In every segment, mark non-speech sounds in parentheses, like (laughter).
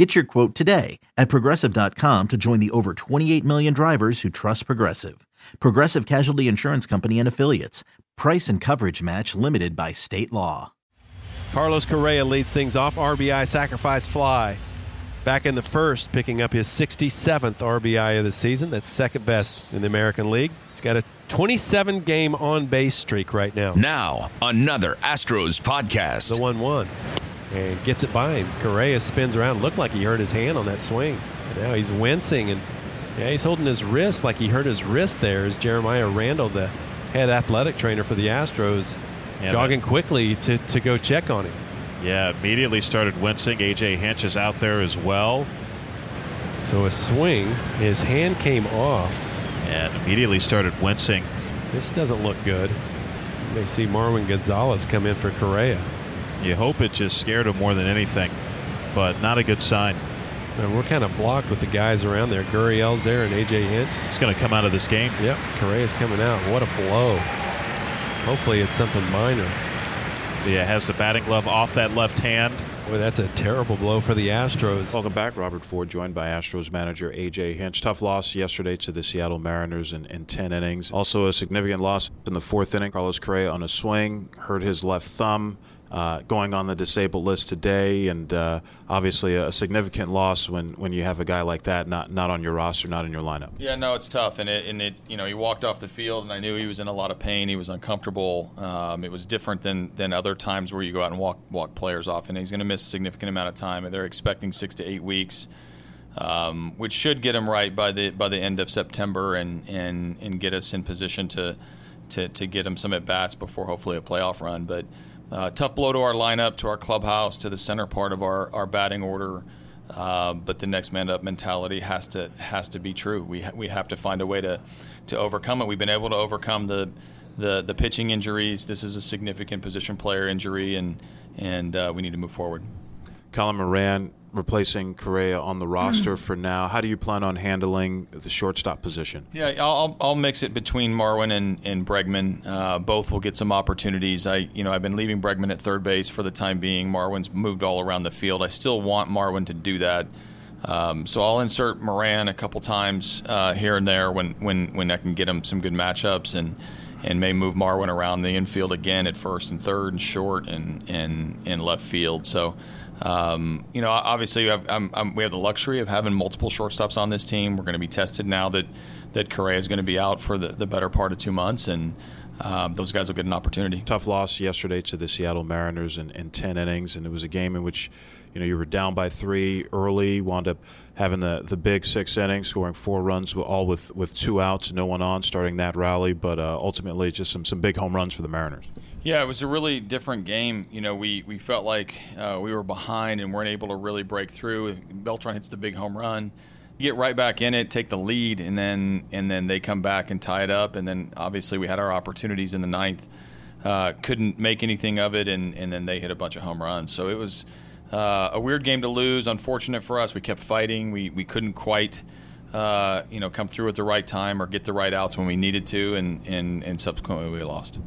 Get your quote today at progressive.com to join the over 28 million drivers who trust Progressive. Progressive Casualty Insurance Company and Affiliates. Price and coverage match limited by state law. Carlos Correa leads things off. RBI sacrifice fly. Back in the first, picking up his 67th RBI of the season. That's second best in the American League. He's got a 27 game on base streak right now. Now, another Astros podcast. The 1 1. And gets it by him. Correa spins around. Looked like he hurt his hand on that swing. And now he's wincing and yeah, he's holding his wrist like he hurt his wrist there as Jeremiah Randall, the head athletic trainer for the Astros, Yeah, jogging quickly to, to go check on him. Yeah, immediately started wincing. AJ Hinch is out there as well. So a swing, his hand came off. And immediately started wincing. This doesn't look good. You may see Marwin Gonzalez come in for Correa. You hope it just scared him more than anything, but not a good sign. And we're kind of blocked with the guys around there. Gurriel's there and AJ Hinch. He's going to come out of this game. Yep, Correa's coming out. What a blow. Hopefully it's something minor. Yeah, has the batting glove off that left hand. Boy, that's a terrible blow for the Astros. Welcome back. Robert Ford joined by Astros manager A.J. Hinch. Tough loss yesterday to the Seattle Mariners in, in 10 innings. Also, a significant loss in the fourth inning. Carlos Correa on a swing, hurt his left thumb. Uh, going on the disabled list today, and uh, obviously a, significant loss when, when you have a guy like that not not on your roster, not in your lineup. Yeah, no, it's tough, and it and it you know he walked off the field, and I knew he was in a lot of pain. He was uncomfortable. Um, it was different than than other times where you go out and walk walk players off, and he's going to miss a significant amount of time. And they're expecting six to eight weeks. Um, which should get him right by the by the end of September and, and, and get us in position to, to, to get him some at bats before hopefully a playoff run. But uh, tough blow to our lineup, to our clubhouse, to the center part of our, our batting order. Uh, but the next man up mentality has to has to be true. We ha- we have to find a way to to overcome it. We've been able to overcome the the, the pitching injuries. This is a significant position player injury, and and uh, we need to move forward. Colin Moran replacing Correa on the roster for now. How do you plan on handling the shortstop position? Yeah, I'll, I'll mix it between Marwin and, and Bregman. Uh, both will get some opportunities. I, you know, I've been leaving Bregman at third base for the time being. Marwin's moved all around the field. I still want Marwin to do that. Um, so I'll insert Moran a couple times uh, here and there when, when, when I can get him some good matchups and and may move Marwin around the infield again at first and third and short and and, and left field. So um, you know, obviously, I'm, I'm, we have the luxury of having multiple shortstops on this team. We're going to be tested now that that Correa is going to be out for the, the better part of two months, and um, those guys will get an opportunity. Tough loss yesterday to the Seattle Mariners in, in 10 innings, and it was a game in which you know you were down by three early, wound up having the, the big six innings, scoring four runs, all with, with two outs, no one on, starting that rally, but uh, ultimately just some, some big home runs for the Mariners. Yeah, it was a really different game. You know, we, we felt like uh, we were behind and weren't able to really break through. Beltran hits the big home run. Get right back in it, take the lead, and then and then they come back and tie it up. And then obviously we had our opportunities in the ninth. Uh, couldn't make anything of it, and, and then they hit a bunch of home runs. So it was uh, a weird game to lose. Unfortunate for us. We kept fighting. We, we couldn't quite – uh, you know, come through at the right time or get the right outs when we needed to, and, and, and subsequently we lost.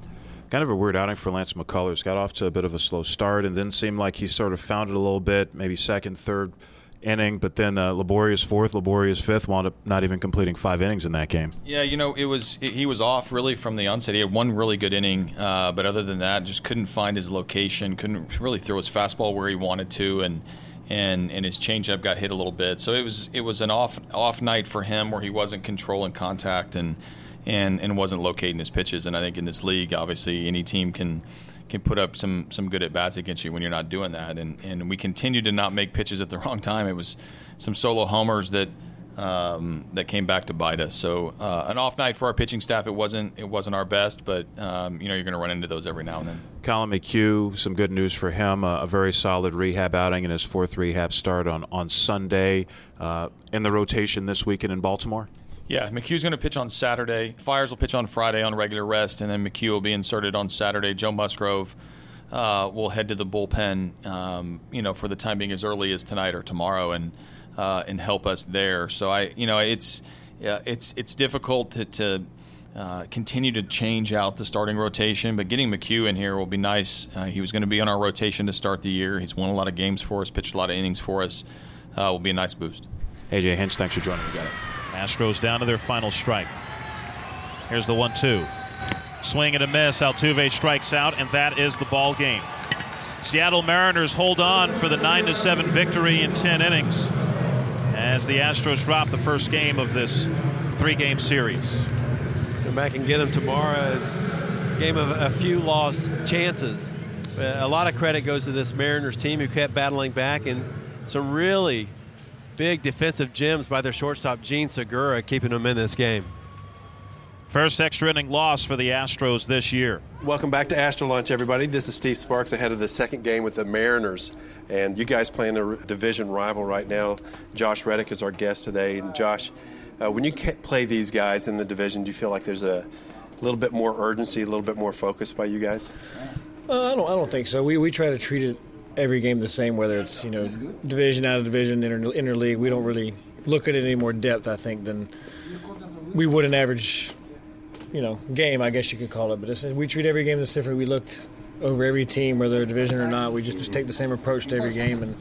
Kind of a weird outing for Lance McCullers. Got off to a bit of a slow start and then seemed like he sort of found it a little bit, maybe second, third inning, but then uh, laborious fourth, laborious fifth, wound up not even completing five innings in that game. Yeah, you know, it was he was off really from the onset. He had one really good inning, uh, but other than that, just couldn't find his location, couldn't really throw his fastball where he wanted to, and and and his changeup got hit a little bit. So it was it was an off off night for him where he wasn't controlling contact and and and wasn't locating his pitches. And I think in this league, obviously, any team can can put up some some good at bats against you when you're not doing that. And and we continued to not make pitches at the (laughs) wrong time. It was some solo homers that um, that came back to bite us. So uh, an off night for our pitching staff. It wasn't it wasn't our best, but um, you know you're going to run into those every now and then. Collin McHugh, some good news for him. A very solid rehab outing in his fourth rehab start on on Sunday. Uh, in the rotation this weekend in Baltimore. Yeah, McHugh's going to pitch on Saturday. Fiers will pitch on Friday on regular rest, and then McHugh will be inserted on Saturday. Joe Musgrove uh, will head to the bullpen, um, you know, for the time being as early as tonight or tomorrow, and uh, and help us there. So I, you know, it's yeah, it's it's difficult to. to uh, continue to change out the starting rotation, but getting McHugh in here will be nice. Uh, he was going to be on our rotation to start the year. He's won a lot of games for us, pitched a lot of innings for us. Uh, will be a nice boost. AJ Hinch, thanks for joining me. Got it. Astros down to their final strike. Here's the one-two. Swing and a miss. Altuve strikes out, and that is the ball game. Seattle Mariners hold on for the 9 7 victory in 10 innings as the Astros drop the first game of this three game series. Come back and get them tomorrow. It's game of a few lost chances. Uh, a lot of credit goes to this Mariners team who kept battling back and some really big defensive gems by their shortstop, Jean Segura, keeping them in this game. First extra inning loss for the Astros this year. Welcome back to Astro Lunch, everybody. This is Steve Sparks ahead of the second game with the Mariners. And you guys playing a division rival right now. Josh Reddick is our guest today. And Josh, uh, when you play these guys in the division, do you feel like there's a little bit more urgency, a little bit more focus by you guys? Uh, I don't. I don't think so. We we try to treat it every game the same, whether it's you know division out of division, inter, interleague. We don't really look at it any more depth, I think, than we would an average you know game, I guess you could call it. But we treat every game the different. We look over every team, whether a division or not. We just, just take the same approach to every game, and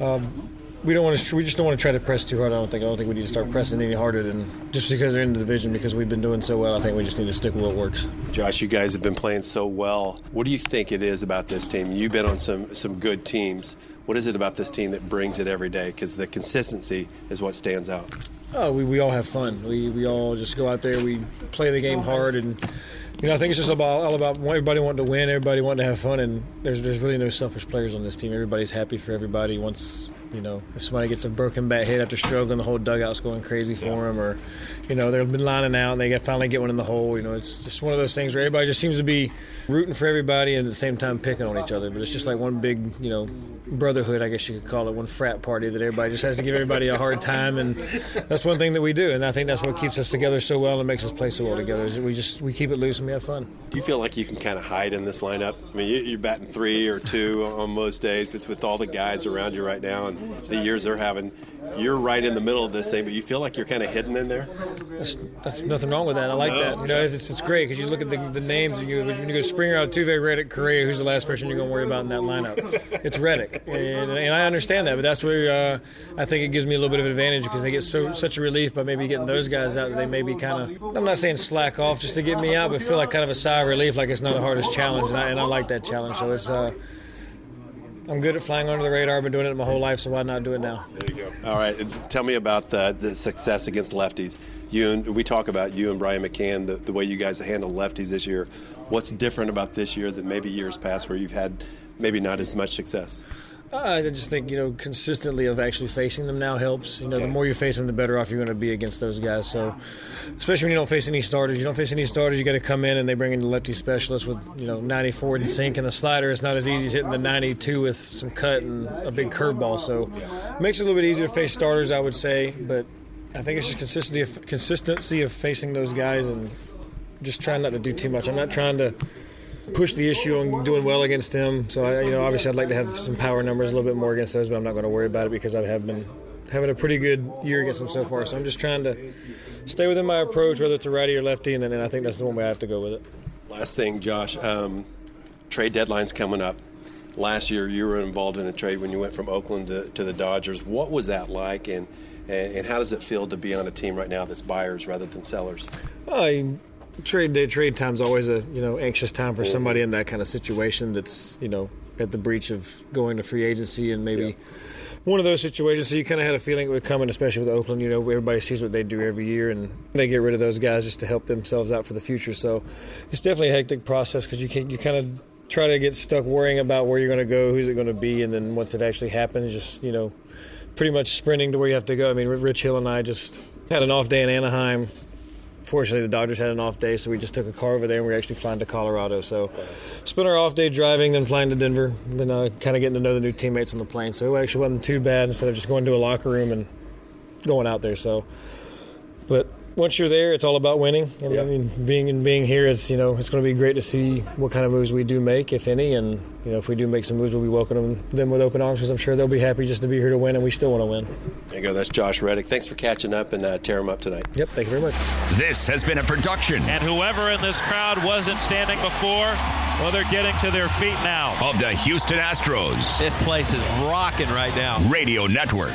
um, we don't want to. We just don't want to try to press too hard. I don't think. I don't think we need to start pressing any harder than just because they're in the division. Because we've been doing so well, I think we just need to stick with what works. Josh, you guys have been playing so well. What do you think it is about this team? You've been on some some good teams. What is it about this team that brings it every day? Because the consistency is what stands out. Oh, we, we all have fun. We, we all just go out there, we play the game hard, and you know I think it's just about all about everybody wanting to win, everybody wanting to have fun, and there's there's really no selfish players on this team. Everybody's happy for everybody. Once you know, if somebody gets a broken bat hit after struggling, the whole dugout's going crazy for them, or you know they've been lining out and they finally get one in the hole. You know, it's just one of those things where everybody just seems to be rooting for everybody and at the same time picking on each other. But it's just like one big, you know, brotherhood, I guess you could call it, one frat party that everybody just has to give everybody a hard time, and that's one thing that we do, and I think that's what keeps us together so well and makes us play so well together. Is we just we keep it loose and we have fun. Do you feel like you can kind of hide in this lineup? I mean, you're batting three or two on most days, but with all the guys around you right now and the years they're having, you're right in the middle of this thing, but you feel like you're kind of hidden in there. That's, that's nothing wrong with that. I like no. that. You know, it's, it's great because you look at the, the names and you when you go Springer, Altuve, Reddick, Correa. Who's the last person you're going to worry about in that lineup? It's Reddick, and, and I understand that. But that's where uh, I think it gives me a little bit of advantage because they get so such a relief by maybe getting those guys out that they maybe kind of I'm not saying slack off just to get me out, but feel like kind of a sigh of relief, like it's not the hardest challenge, and I, and I like that challenge. So it's. Uh, I'm good at flying under the radar. I've been doing it my whole life, so why not do it now? There you go. All right. Tell me about the, the success against lefties. You and we talk about you and Brian McCann, the, the way you guys handle lefties this year. What's different about this year than maybe years past where you've had maybe not as much success? Uh, I just think you know consistently of actually facing them now helps. You know, okay. the more you face them, the better off you're going to be against those guys. So, especially when you don't face any starters, you don't face any starters. You got to come in and they bring in the lefty specialist with you know 94 and sink and the slider. It's not as easy as hitting the 92 with some cut and a big curveball. So, it makes it a little bit easier to face starters, I would say. But I think it's just consistency of, consistency of facing those guys and just trying not to do too much. I'm not trying to push the issue on doing well against him. So I, you know, obviously I'd like to have some power numbers a little bit more against those, but I'm not going to worry about it because I have been having a pretty good year against them so far. So I'm just trying to stay within my approach, whether it's a righty or lefty, and, and I think that's the one way I have to go with it. Last thing, Josh, um, trade deadline's coming up. Last year, you were involved in a trade when you went from Oakland to, to the Dodgers. What was that like, and, and how does it feel to be on a team right now that's buyers rather than sellers? I trade day trade time's always a you know anxious time for somebody in that kind of situation that's you know at the breach of going to free agency and maybe yeah. one of those situations. So you kind of had a feeling it would come in especially with oakland you know everybody sees what they do every year and they get rid of those guys just to help themselves out for the future. So it's definitely a hectic process because you can you kind of try to get stuck worrying about where you're going to go who's it going to be and then once it actually happens just you know pretty much sprinting to where you have to go. I mean rich hill and i just had an off day in anaheim fortunately the Dodgers had an off day, so we just took a car over there and we actually flying to Colorado. So spent our off day driving, then flying to Denver, and uh, kind of getting to know the new teammates on the plane. So it actually wasn't too bad instead of just going to a locker room and going out there. So, but once you're there, it's all about winning. I mean, being and being here, it's you know, it's going to be great to see what kind of moves we do make, if any, and you know, if we do make some moves, we'll be welcoming them with open arms because I'm sure they'll be happy just to be here to win, and we still want to win. There you go. That's Josh Reddick. Thanks for catching up and uh, tear him up tonight. Yep. Thank you very much. This has been a production And whoever in this crowd wasn't standing before, well, they're getting to their feet now. of the Houston Astros This place is rocking right now. Radio Network.